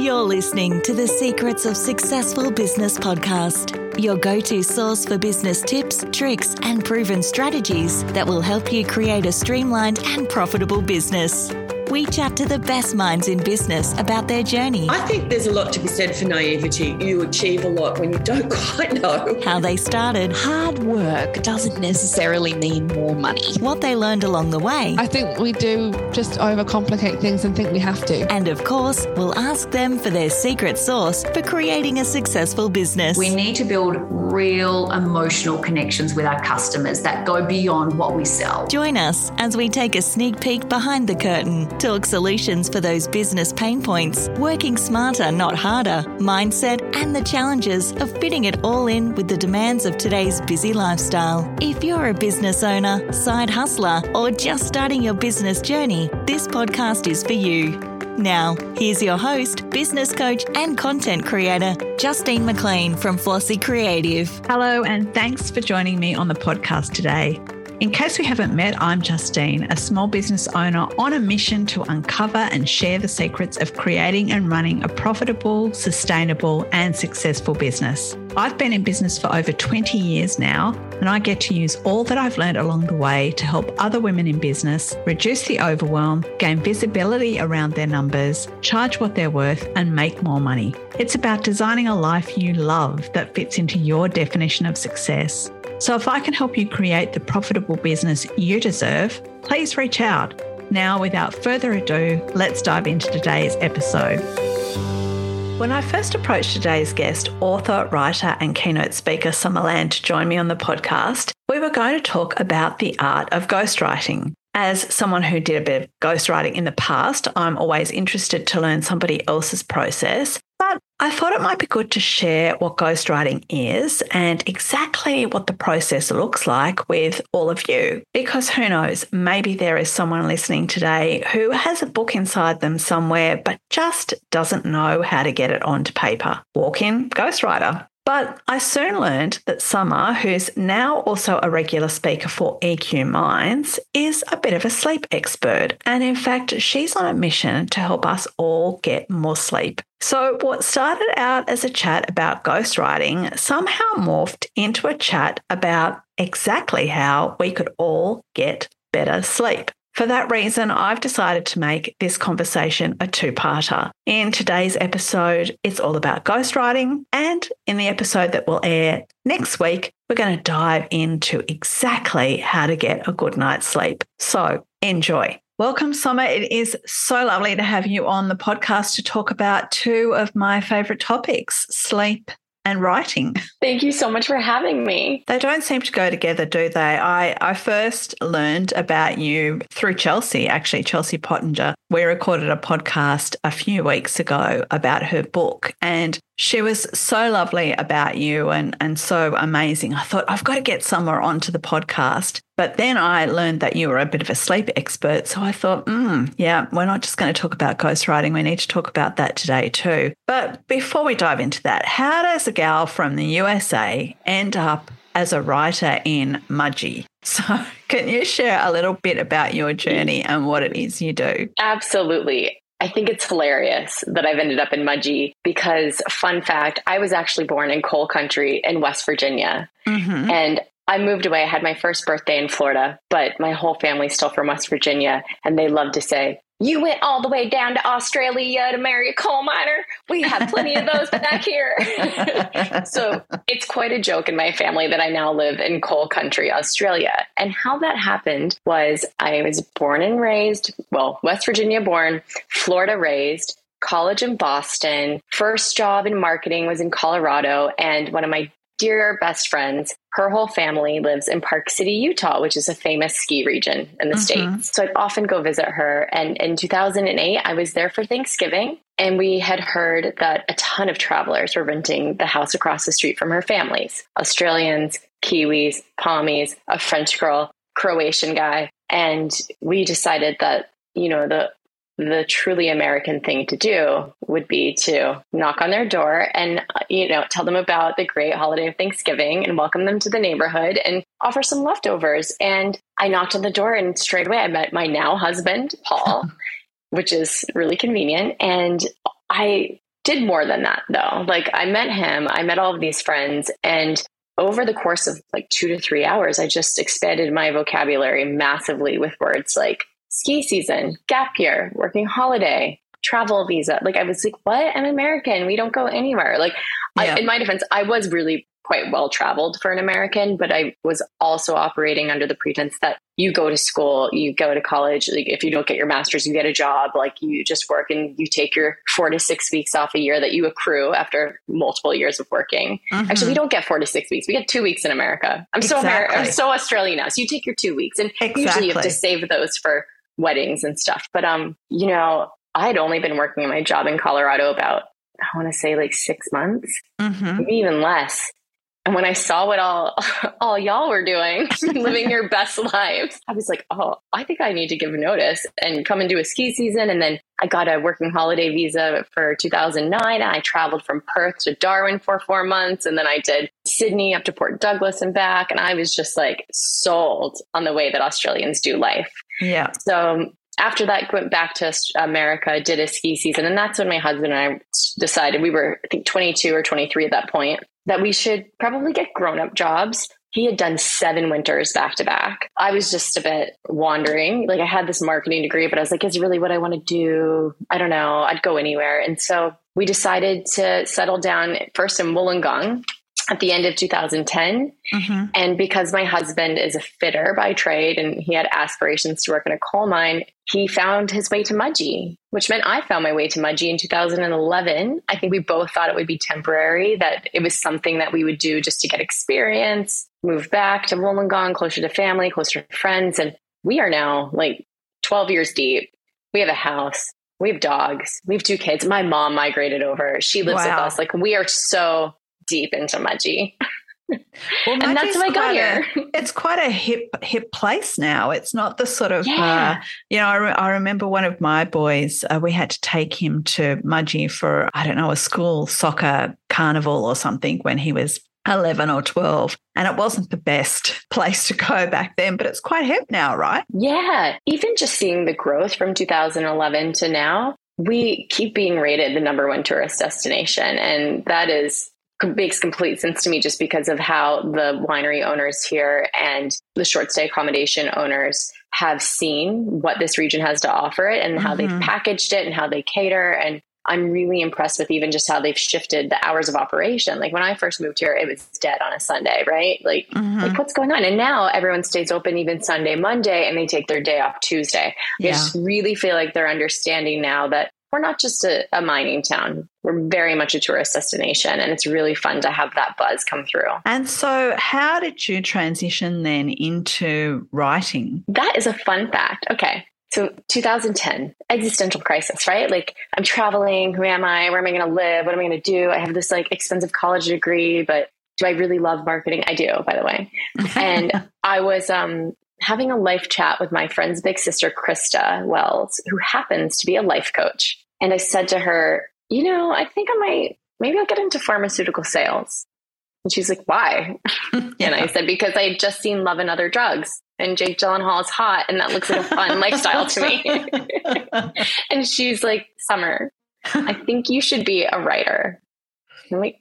You're listening to the Secrets of Successful Business podcast, your go to source for business tips, tricks, and proven strategies that will help you create a streamlined and profitable business we chat to the best minds in business about their journey. I think there's a lot to be said for naivety. You achieve a lot when you don't quite know how they started. Hard work doesn't necessarily mean more money. What they learned along the way. I think we do just overcomplicate things and think we have to. And of course, we'll ask them for their secret sauce for creating a successful business. We need to build real emotional connections with our customers that go beyond what we sell. Join us as we take a sneak peek behind the curtain Talk solutions for those business pain points, working smarter, not harder, mindset, and the challenges of fitting it all in with the demands of today's busy lifestyle. If you're a business owner, side hustler, or just starting your business journey, this podcast is for you. Now, here's your host, business coach, and content creator, Justine McLean from Flossi Creative. Hello, and thanks for joining me on the podcast today. In case we haven't met, I'm Justine, a small business owner on a mission to uncover and share the secrets of creating and running a profitable, sustainable, and successful business. I've been in business for over 20 years now, and I get to use all that I've learned along the way to help other women in business reduce the overwhelm, gain visibility around their numbers, charge what they're worth, and make more money. It's about designing a life you love that fits into your definition of success. So if I can help you create the profitable business you deserve, please reach out. Now, without further ado, let's dive into today's episode. When I first approached today's guest, author, writer, and keynote speaker Summer Land to join me on the podcast, we were going to talk about the art of ghostwriting. As someone who did a bit of ghostwriting in the past, I'm always interested to learn somebody else's process. But I thought it might be good to share what ghostwriting is and exactly what the process looks like with all of you. Because who knows, maybe there is someone listening today who has a book inside them somewhere but just doesn't know how to get it onto paper. Walk in, ghostwriter. But I soon learned that Summer, who's now also a regular speaker for EQ Minds, is a bit of a sleep expert. And in fact, she's on a mission to help us all get more sleep. So, what started out as a chat about ghostwriting somehow morphed into a chat about exactly how we could all get better sleep. For that reason, I've decided to make this conversation a two parter. In today's episode, it's all about ghostwriting. And in the episode that will air next week, we're going to dive into exactly how to get a good night's sleep. So enjoy. Welcome, Summer. It is so lovely to have you on the podcast to talk about two of my favorite topics sleep and writing. Thank you so much for having me. They don't seem to go together, do they? I, I first learned about you through Chelsea, actually, Chelsea Pottinger. We recorded a podcast a few weeks ago about her book, and she was so lovely about you and, and so amazing. I thought, I've got to get somewhere onto the podcast. But then I learned that you were a bit of a sleep expert. So I thought, mm, yeah, we're not just going to talk about ghostwriting. We need to talk about that today too. But before we dive into that, how does a gal from the USA end up as a writer in Mudgee? So, can you share a little bit about your journey and what it is you do? Absolutely. I think it's hilarious that I've ended up in Mudgee because, fun fact, I was actually born in coal country in West Virginia. Mm-hmm. And I moved away. I had my first birthday in Florida, but my whole family's still from West Virginia. And they love to say, you went all the way down to Australia to marry a coal miner. We have plenty of those back here. so it's quite a joke in my family that I now live in coal country, Australia. And how that happened was I was born and raised, well, West Virginia born, Florida raised, college in Boston. First job in marketing was in Colorado. And one of my dear best friends, her whole family lives in Park City, Utah, which is a famous ski region in the mm-hmm. States. So I'd often go visit her. And in 2008, I was there for Thanksgiving. And we had heard that a ton of travelers were renting the house across the street from her families Australians, Kiwis, Pommies, a French girl, Croatian guy. And we decided that, you know, the the truly American thing to do would be to knock on their door and, you know, tell them about the great holiday of Thanksgiving and welcome them to the neighborhood and offer some leftovers. And I knocked on the door and straight away I met my now husband, Paul, which is really convenient. And I did more than that though. Like I met him, I met all of these friends, and over the course of like two to three hours, I just expanded my vocabulary massively with words like ski season, gap year, working holiday, travel visa. Like I was like, what? I'm American. We don't go anywhere. Like yeah. I, in my defense, I was really quite well traveled for an American, but I was also operating under the pretense that you go to school, you go to college. Like if you don't get your master's, you get a job. Like you just work and you take your four to six weeks off a year that you accrue after multiple years of working. Mm-hmm. Actually, we don't get four to six weeks. We get two weeks in America. I'm exactly. so American. I'm so Australian now. So you take your two weeks, and exactly. usually you have to save those for weddings and stuff. But um, you know, I'd only been working in my job in Colorado about I want to say like six months, mm-hmm. maybe even less. And when I saw what all all y'all were doing, living your best lives, I was like, oh, I think I need to give notice and come and do a ski season. And then I got a working holiday visa for 2009. And I traveled from Perth to Darwin for four months. And then I did Sydney up to Port Douglas and back. And I was just like sold on the way that Australians do life. Yeah. So um, after that, went back to America, did a ski season. And that's when my husband and I decided we were, I think, 22 or 23 at that point that we should probably get grown up jobs. He had done seven winters back to back. I was just a bit wandering. Like I had this marketing degree, but I was like, is really what I want to do? I don't know. I'd go anywhere. And so we decided to settle down first in Wollongong at the end of 2010. Mm-hmm. And because my husband is a fitter by trade and he had aspirations to work in a coal mine, he found his way to Mudgee, which meant I found my way to Mudgee in 2011. I think we both thought it would be temporary, that it was something that we would do just to get experience, move back to Wollongong, closer to family, closer to friends. And we are now like 12 years deep. We have a house. We have dogs. We have two kids. My mom migrated over. She lives wow. with us. Like we are so deep into Mudgee. Well, and that's why I got here. A, it's quite a hip hip place now. It's not the sort of yeah. uh, you know. I, re- I, remember one of my boys. Uh, we had to take him to Mudgee for I don't know a school soccer carnival or something when he was 11 or 12 and it wasn't the best place to go back then but it's quite hip now right yeah even just seeing the growth from 2011 to now we keep being rated the number one tourist destination and that is makes complete sense to me just because of how the winery owners here and the short stay accommodation owners have seen what this region has to offer it and mm-hmm. how they've mm-hmm. packaged it and how they cater and I'm really impressed with even just how they've shifted the hours of operation. Like when I first moved here, it was dead on a Sunday, right? Like, mm-hmm. like what's going on? And now everyone stays open even Sunday, Monday, and they take their day off Tuesday. Yeah. I just really feel like they're understanding now that we're not just a, a, mining town. We're very much a tourist destination, and it's really fun to have that buzz come through. And so, how did you transition then into writing? That is a fun fact. Okay. So 2010, existential crisis, right? Like I'm traveling. Who am I? Where am I going to live? What am I going to do? I have this like expensive college degree, but do I really love marketing? I do, by the way. and I was um, having a life chat with my friend's big sister, Krista Wells, who happens to be a life coach. And I said to her, you know, I think I might, maybe I'll get into pharmaceutical sales. And she's like, why? yeah. And I said, because I had just seen Love and Other Drugs and Jake Gyllenhaal is hot and that looks like a fun lifestyle to me. and she's like, Summer, I think you should be a writer. I'm like,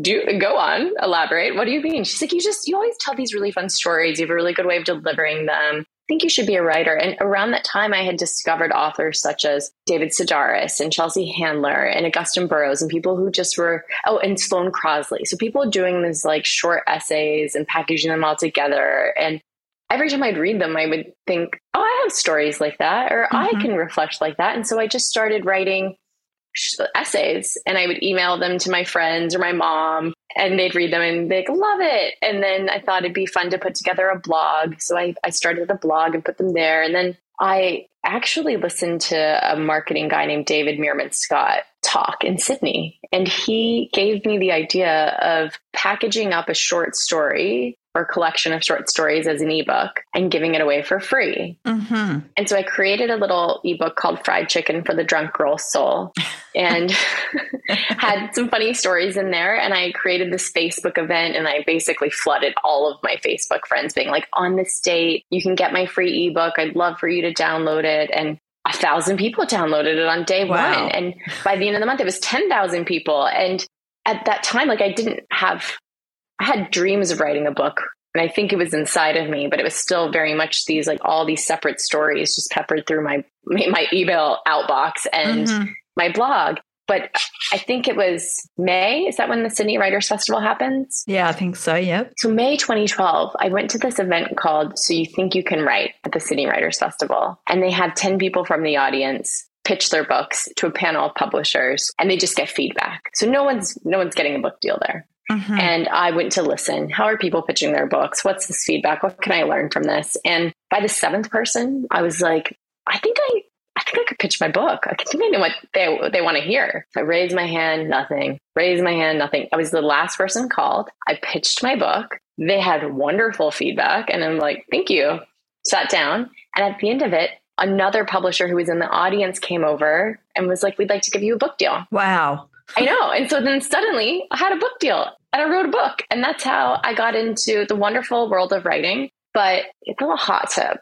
do go on elaborate what do you mean she's like you just you always tell these really fun stories you have a really good way of delivering them think you should be a writer. And around that time, I had discovered authors such as David Sedaris and Chelsea Handler and Augusten Burroughs and people who just were, oh, and Sloane Crosley. So people doing these like short essays and packaging them all together. And every time I'd read them, I would think, oh, I have stories like that, or mm-hmm. I can reflect like that. And so I just started writing essays and I would email them to my friends or my mom and they'd read them and they'd love it. And then I thought it'd be fun to put together a blog. So I, I started a blog and put them there. And then I actually listened to a marketing guy named David Meerman Scott talk in Sydney. And he gave me the idea of packaging up a short story or collection of short stories as an ebook and giving it away for free. Mm-hmm. And so I created a little ebook called Fried Chicken for the Drunk Girl Soul and had some funny stories in there. And I created this Facebook event and I basically flooded all of my Facebook friends being like, on this date, you can get my free ebook. I'd love for you to download it. And a thousand people downloaded it on day Wow. one. And by the end of the month, it was 10,000 people. And at that time, like I didn't have, I had dreams of writing a book. And I think it was inside of me, but it was still very much these, like all these separate stories just peppered through my, my email outbox and Mhm. my blog. But I think it was May. Is that when the Sydney Writers Festival happens? Yeah, I think so. Yep. So May 2012, I went to this event called So You Think You Can Write at the Sydney Writers Festival. And they had 10 people from the audience pitch their books to a panel of publishers and they just get feedback. So no one's no one's getting a book deal there. Mhm. And I went to listen. How are people pitching their books? What's this feedback? What can I learn from this? And by the seventh person, I was like, I think I I think I could pitch my book. I think I know what they they want to hear. I raised my hand, nothing. Raised my hand, nothing. I was the last person called. I pitched my book. They had wonderful feedback, and I'm like, thank you. Sat down, and at the end of it, another publisher who was in the audience came over and was like, "We'd like to give you a book deal." Wow. I know. And so then suddenly I had a book deal and I wrote a book. And that's how I got into the wonderful world of writing. But it's a little hot tip.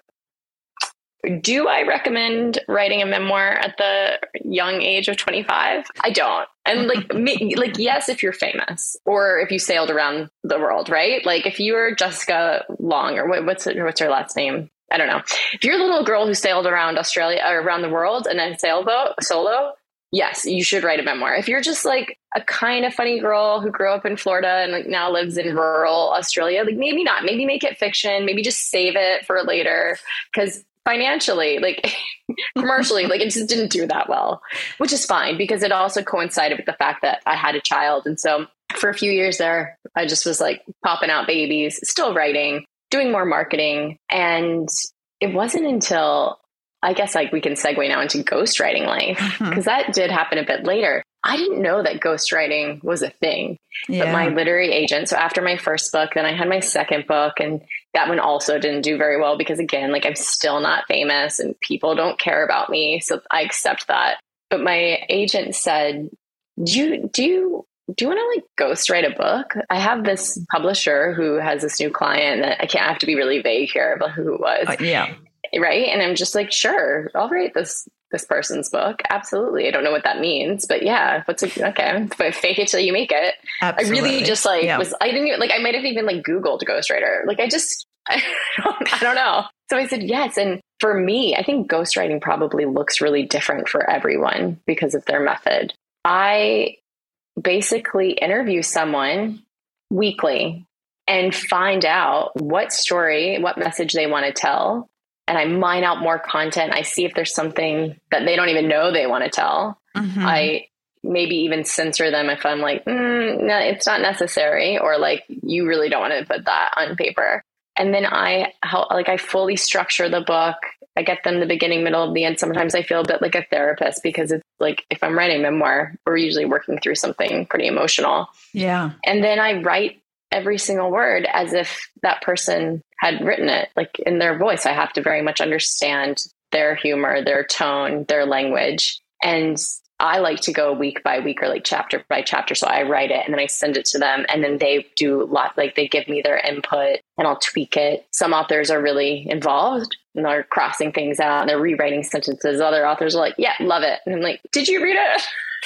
Do I recommend writing a memoir at the young age of 25? I don't. And like, me, like, yes, if you're famous or if you sailed around the world, right? Like, if you were Jessica Long or what, what's her, what's her last name? I don't know. If you're a little girl who sailed around Australia or around the world and then sailboat solo, yes, you should write a memoir. If you're just like a kind of funny girl who grew up in Florida and like now lives in rural Australia, like maybe not. Maybe make it fiction. Maybe just save it for later because financially, like commercially, like it just didn't do that well, which is fine because it also coincided with the fact that I had a child. And so for a few years there, I just was like popping out babies, still writing, doing more marketing. And it wasn't until I guess like we can segue now into ghostwriting life because that did happen a bit later. I didn't know that ghostwriting was a thing. But my literary agent, so after my first book, then I had my second book, and that one also didn't do very well because, again, like I'm still not famous and people don't care about me. So I accept that. But my agent said, Do you, do you, do you want to like ghostwrite a book? I have this publisher who has this new client that I can't I have to be really vague here about who it was Uh, yeah. Right? And i'm just like sure i'll write this this person's book. Absolutely. I don't know what that means but yeah what's a, okay but fake it till you make it. Absolutely. i really just like Yeah. was i didn't even like i might have even like googled ghostwriter. Like i just I don't, I don't know. So i said yes. And for me i think ghostwriting probably looks really different for everyone because of their method. I basically interview someone weekly and find out what story what message they want to tell and I mine out more content. I see if there's something that they don't even know they want to tell. Mhm. I maybe even censor them if I'm like, mm, no, it's not necessary, or like you really don't want to put that on paper. And then I help, like I fully structure the book. I get them the beginning, middle, of the end. Sometimes I feel a bit like a therapist because it's like if I'm writing memoir, we're usually working through something pretty emotional. yeah. And then I write every single word as if that person had written it, like in their voice. I have to very much understand their humor, their tone, their language. And I like to go week by week or like chapter by chapter. So I write it and then I send it to them and then they do a lot, like they give me their input and I'll tweak it. Some authors are really involved and they're crossing things out and they're rewriting sentences. Other authors are like, yeah, love it. And I'm like, did you read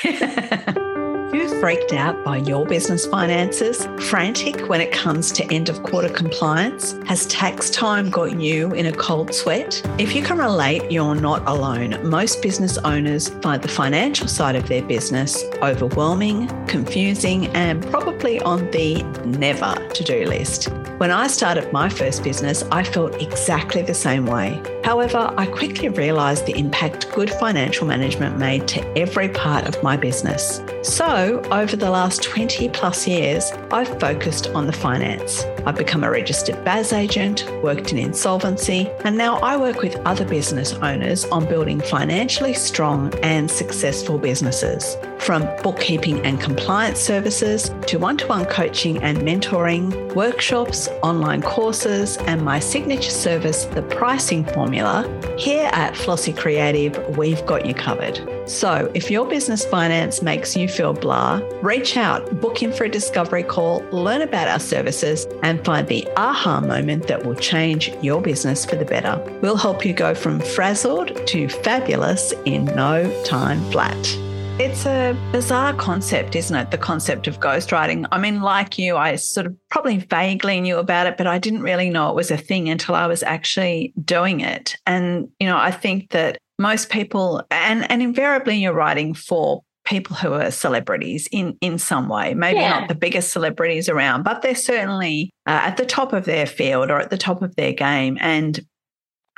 it? You freaked out by your business finances, frantic when it comes to end of quarter compliance? Has tax time got you in a cold sweat? If you can relate, you're not alone. Most business owners find the financial side of their business overwhelming, confusing, and probably on the never to do list. When I started my first business, I felt exactly the same way. However, I quickly realised the impact good financial management made to every part of my business. So, over the last 20 plus years, I've focused on the finance. I've become a registered BAS agent, worked in insolvency, and now I work with other business owners on building financially strong and successful businesses. From bookkeeping and compliance services to one to one coaching and mentoring, workshops, online courses, and my signature service, the pricing formula formula, here at Flossi Creative, we've got you covered. So if your business finance makes you feel blah, reach out, book in for a discovery call, learn about our services, and find the aha moment that will change your business for the better. We'll help you go from frazzled to fabulous in no time flat. It's a bizarre concept, isn't it? The concept of ghostwriting. I mean, like you, I sort of probably vaguely knew about it, but I didn't really know it was a thing until I was actually doing it. And, you know, I think that most people, and, and invariably you're writing for people who are celebrities in in some way maybe yeah. not the biggest celebrities around but they're certainly uh, at the top of their field or at the top of their game and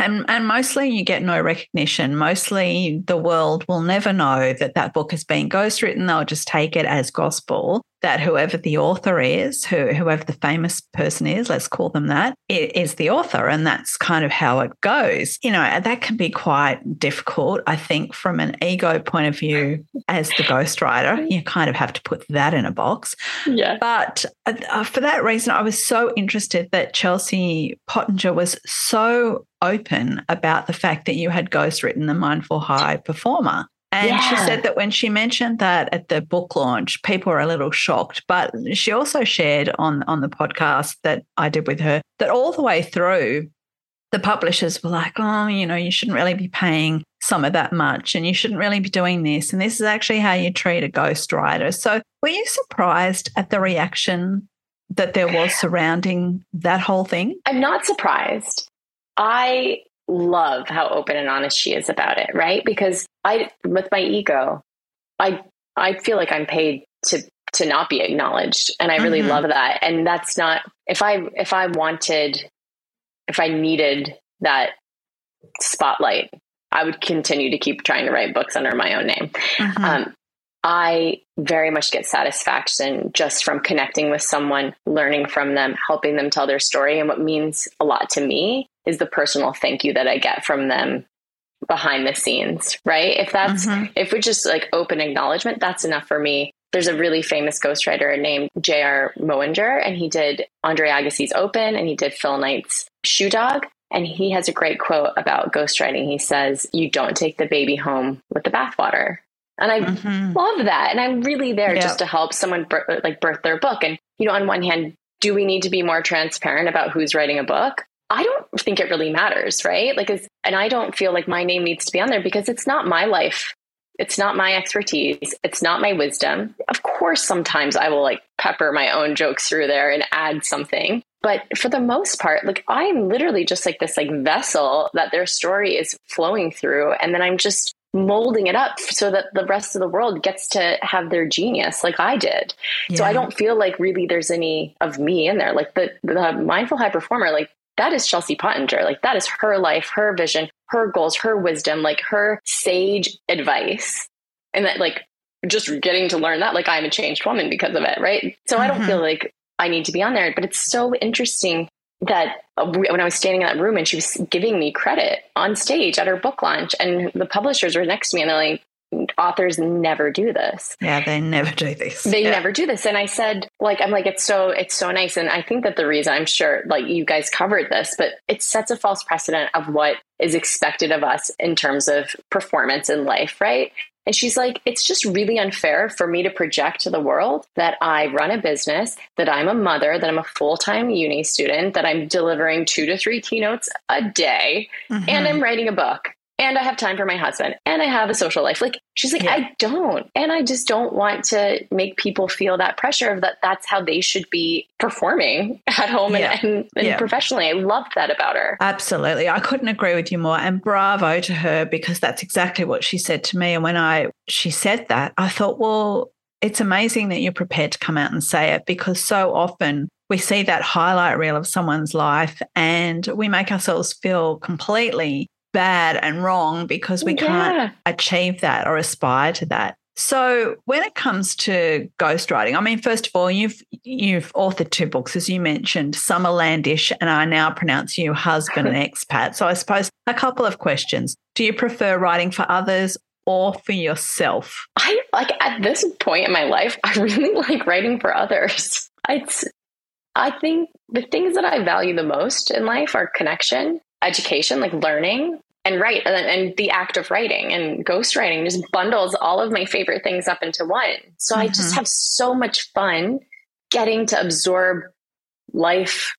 and, and mostly you get no recognition. Mostly the world will never know that that book has been ghostwritten. They'll just take it as gospel that whoever the author is, who, whoever the famous person is, let's call them that, is the author. And that's kind of how it goes. You know, that can be quite difficult, I think, from an ego point of view as the ghostwriter. You kind of have to put that in a box. Yeah. But uh, for that reason, I was so interested that Chelsea Pottinger was so open about the fact that you had ghostwritten the Mindful High Performer. And yeah. she said that when she mentioned that at the book launch, people were a little shocked. But she also shared on, on the podcast that I did with her that all the way through, the publishers were like, oh, you know, you shouldn't really be paying Summer that much and you shouldn't really be doing this. And this is actually how you treat a ghostwriter. So were you surprised at the reaction that there was surrounding that whole thing? I'm not surprised. I love how open and honest she is about it, right? Because I with my ego, I I feel like I'm paid to to not be acknowledged and I really mm-hmm. love that. And that's not if I if I wanted if I needed that spotlight, I would continue to keep trying to write books under my own name. Mm-hmm. Um, I very much get satisfaction just from connecting with someone, learning from them, helping them tell their story. And what means a lot to me is the personal thank you that I get from them behind the scenes, right? If that's, mm-hmm. if we just like open acknowledgement, that's enough for me. There's a really famous ghostwriter named J.R. Moehringer, and he did Andre Agassi's Open and he did Phil Knight's Shoe Dog. And he has a great quote about ghostwriting. He says, You don't take the baby home with the bathwater. And I mm-hmm. love that. And I'm really there just to help someone bir- like birth their book. And, you know, on one hand, do we need to be more transparent about who's writing a book? I don't think it really matters, right? Like, and I don't feel like my name needs to be on there because it's not my life. It's not my expertise. It's not my wisdom. Of course, sometimes I will like pepper my own jokes through there and add something. But for the most part, like I'm literally just like this like vessel that their story is flowing through. And then I'm just molding it up so that the rest of the world gets to have their genius like I did. Yeah. So I don't feel like really there's any of me in there. Like the the mindful high performer, like that is Chelsea Pottinger. Like that is her life, her vision, her goals, her wisdom, like her sage advice. And that like just getting to learn that, like I'm a changed woman because of it. Right. So mm-hmm. I don't mm-hmm. feel like I need to be on there, but it's so interesting that uh, when I was standing in that room and she was giving me credit on stage at her book launch and the publishers were next to me and they're like, authors never do this. Yeah, they never do this. They yeah. never do this. And I said, like, I'm like, it's so, it's so nice. And I think that the reason I'm sure, like, you guys covered this, but it sets a false precedent of what is expected of us in terms of performance in life, right? And she's like, it's just really unfair for me to project to the world that I run a business, that I'm a mother, that I'm a full time uni student, that I'm delivering two to three keynotes a day, mm-hmm. and I'm writing a book and I have time for my husband and I have a social life. Like she's like, yeah. I don't. And I just don't want to make people feel that pressure of that that's how they should be performing at home yeah. and, and, and yeah. professionally. I loved that about her. Absolutely. I couldn't agree with you more. And bravo to her because that's exactly what she said to me. And when I she said that, I thought, well, it's amazing that you're prepared to come out and say it because so often we see that highlight reel of someone's life and we make ourselves feel completely bad and wrong because we can't achieve that or aspire to that. So when it comes to ghostwriting, I mean, first of all, you've you've authored two books, as you mentioned, Summerlandish, and I now pronounce you husband and expat. So I suppose a couple of questions. Do you prefer writing for others or for yourself? I like at this point in my life, I really like writing for others. It's I think the things that I value the most in life are connection education, like learning and write and, and the act of writing and ghostwriting just bundles all of my favorite things up into one. So mm-hmm. I just mm-hmm. have so much fun getting to absorb life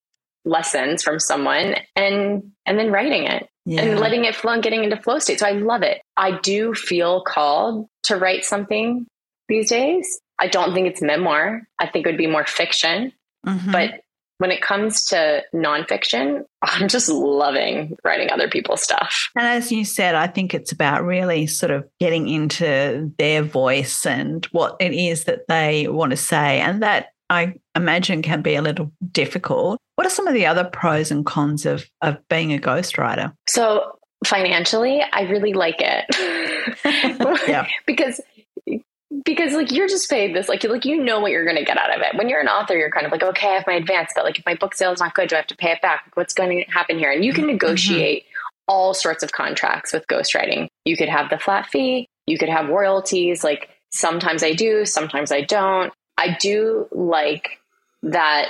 lessons from someone and and then writing it yeah. and letting it flow and getting into flow state. So I love it. I do feel called to write something these days. I don't think it's memoir. I think it would be more fiction. Mm-hmm. But when it comes to nonfiction, I'm just loving writing other people's stuff. And as you said, I think it's about really sort of getting into their voice and what it is that they want to say. And that I imagine can be a little difficult. What are some of the other pros and cons of, of being a ghostwriter? So, financially, I really like it. yeah. because because like you're just paid this like like you know what you're going to get out of it. When you're an author you're kind of like okay i have my advance but like if my book sale is not good do i have to pay it back? What's going to happen here? And you can mm-hmm. negotiate mm-hmm. all sorts of contracts with ghostwriting. You could have the flat fee you could have royalties like sometimes i do sometimes i don't. I do like that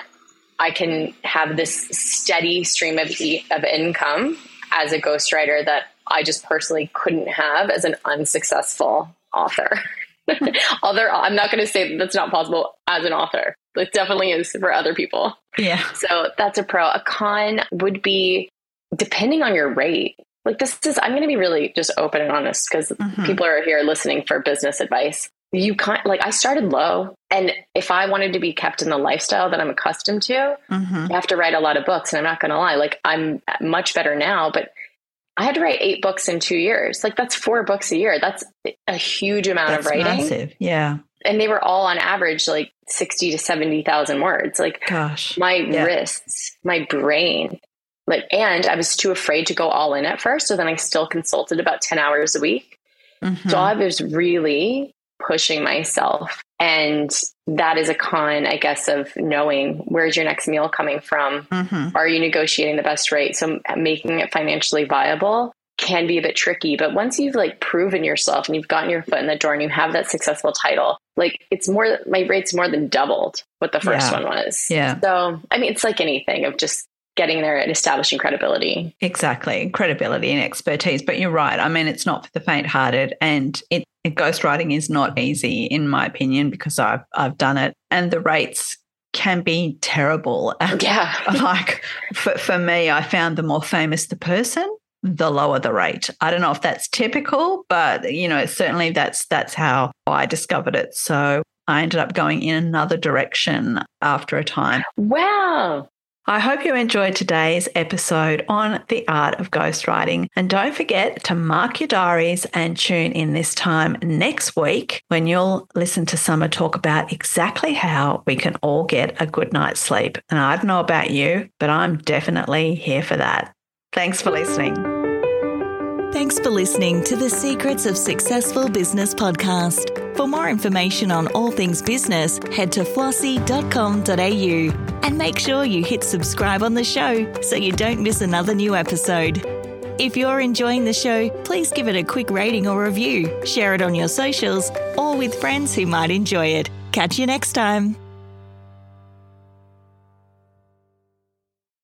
i can have this steady stream of, e- of income as a ghostwriter that i just personally couldn't have as an unsuccessful author other i'm not going to say that that's not possible as an author. It definitely is for other people. Yeah. So that's a pro. A con would be depending on your rate. Like this is i'm going to be really just open and honest because mm-hmm. people are here listening for business advice. You can't like i started low and if i wanted to be kept in the lifestyle that i'm accustomed to mm-hmm. i have to write a lot of books and i'm not going to lie like i'm much better now but I had to write eight books in two years. Like that's four books a year. That's a huge amount that's of writing. Massive. Yeah. And they were all on average like 60 to 70,000 words. Like, gosh, my yeah. wrists, my brain, like, and I was too afraid to go all in at first. So then I still consulted about 10 hours a week. Mm-hmm. So I was really pushing myself. And that is a con, I guess, of knowing where's your next meal coming from? Mm-hmm. Are you negotiating the best rate? So making it financially viable can be a bit tricky. But once you've like proven yourself and you've gotten your foot in the door and you have that successful title, like it's more, my rate's more than doubled what the first yeah. one was. Yeah. So, I mean, it's like anything of just getting there and establishing credibility. Exactly, credibility and expertise. But you're right. I mean, it's not for the faint-hearted, and it, it ghostwriting is not easy, in my opinion, because I've I've done it, and the rates can be terrible. Yeah, like for for me, I found the more famous the person, the lower the rate. I don't know if that's typical, but you know, certainly that's that's how I discovered it. So I ended up going in another direction after a time. Wow. I hope you enjoyed today's episode on the art of ghostwriting. And don't forget to mark your diaries and tune in this time next week when you'll listen to Summer talk about exactly how we can all get a good night's sleep. And I don't know about you, but I'm definitely here for that. Thanks for listening. Thanks for listening to the Secrets of Successful Business podcast. For more information on all things business, head to flossy.com.au and make sure you hit subscribe on the show so you don't miss another new episode. If you're enjoying the show, please give it a quick rating or review, share it on your socials, or with friends who might enjoy it. Catch you next time.